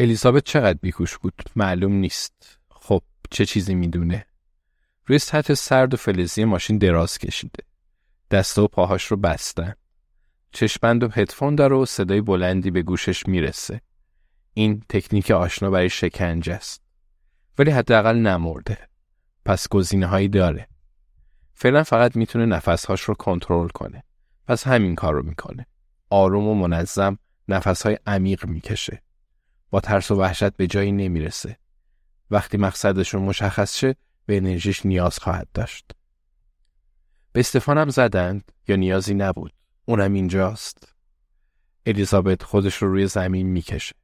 الیزابت چقدر بیهوش بود؟ معلوم نیست. خب چه چیزی می‌دونه؟ روی سطح سرد و فلزی ماشین دراز کشیده. دست و پاهاش رو بستن. چشمند و هدفون داره و صدای بلندی به گوشش می‌رسه. این تکنیک آشنا برای شکنجه است. ولی حداقل نمرده. پس گزینه هایی داره. فعلا فقط می‌تونه نفسهاش رو کنترل کنه. پس همین کار رو می‌کنه. آروم و منظم نفسهای عمیق می‌کشه. با ترس و وحشت به جایی نمی‌رسه. وقتی مقصدشون مشخص شه به انرژیش نیاز خواهد داشت. به استفانم زدند یا نیازی نبود. اونم اینجاست. الیزابت خودش رو روی زمین می‌کشه.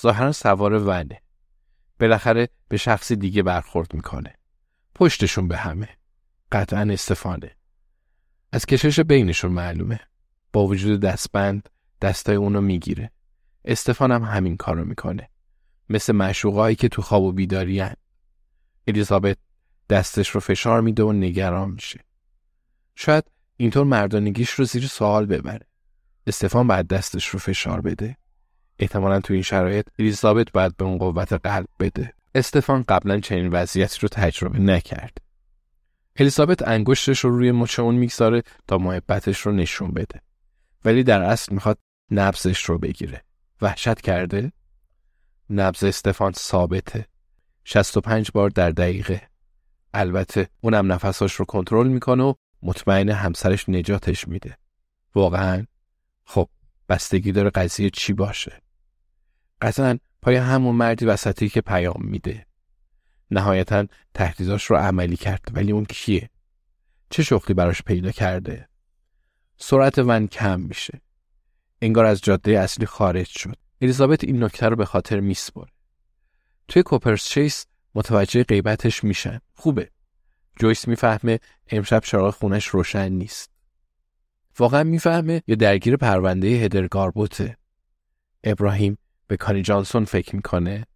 ظاهرا سوار ونه. بالاخره به شخصی دیگه برخورد می‌کنه. پشتشون به همه. قطعا استفانه. از کشش بینشون معلومه. با وجود دستبند دستای اونو می‌گیره. استفان هم همین کارو می‌کنه. مثل مشوقایی که تو خواب و بیداری. الیزابت دستش رو فشار میده و نگران میشه. شاید اینطور مردانگیش رو زیر سوال ببره. استفان باید دستش رو فشار بده. احتمالا تو این شرایط الیزابت باید به اون قوت قلب بده. استفان قبلا چنین وضعیتی رو تجربه نکرد. الیزابت انگشتش رو روی مچ اون می‌گذاره تا محبتش رو نشون بده. ولی در اصل می‌خواد نبزش رو بگیره. وحشت کرده؟ نبز استفان ثابته. 65 بار در دقیقه. البته اونم نفساش رو کنترل می‌کنه و مطمئن همسرش نجاتش میده. واقعا؟ خب بستگی داره قضیه چی باشه. قطعا پای همون مردی وسطی که پیام میده. نهایتا تهدیداش رو عملی کرد ولی اون کیه؟ چه شغلی براش پیدا کرده؟ سرعت ون کم میشه. انگار از جاده اصلی خارج شد. الیزابت این نکته رو به خاطر میسپره. توی کوپرس چیس متوجه غیبتش میشن. خوبه. جویس می‌فهمه امشب چراغ خونش روشن نیست. واقعا می‌فهمه یا درگیر پرونده هدرگاربوته. ابراهیم به کانی جانسون فکر می‌کنه.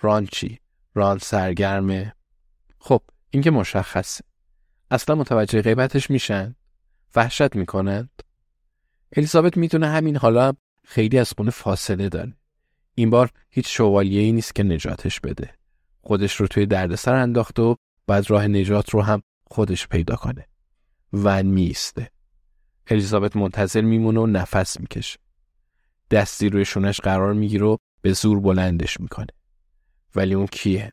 ران چی؟ ران سرگرمه. خب این که مشخصه. اصلا متوجه غیبتش میشن. وحشت می‌کنند. الیزابت می‌تونه همین حالا خیلی از خونه فاصله داره. این بار هیچ شوالیه ای نیست که نجاتش بده. خودش رو توی دردسر انداخته و بعد راه نجات رو هم خودش پیدا کنه. ون میسته. الیزابت منتظر میمونه و نفس می‌کشه. دستی روی شونش قرار می‌گیره و به زور بلندش می‌کنه. ولی اون کیه؟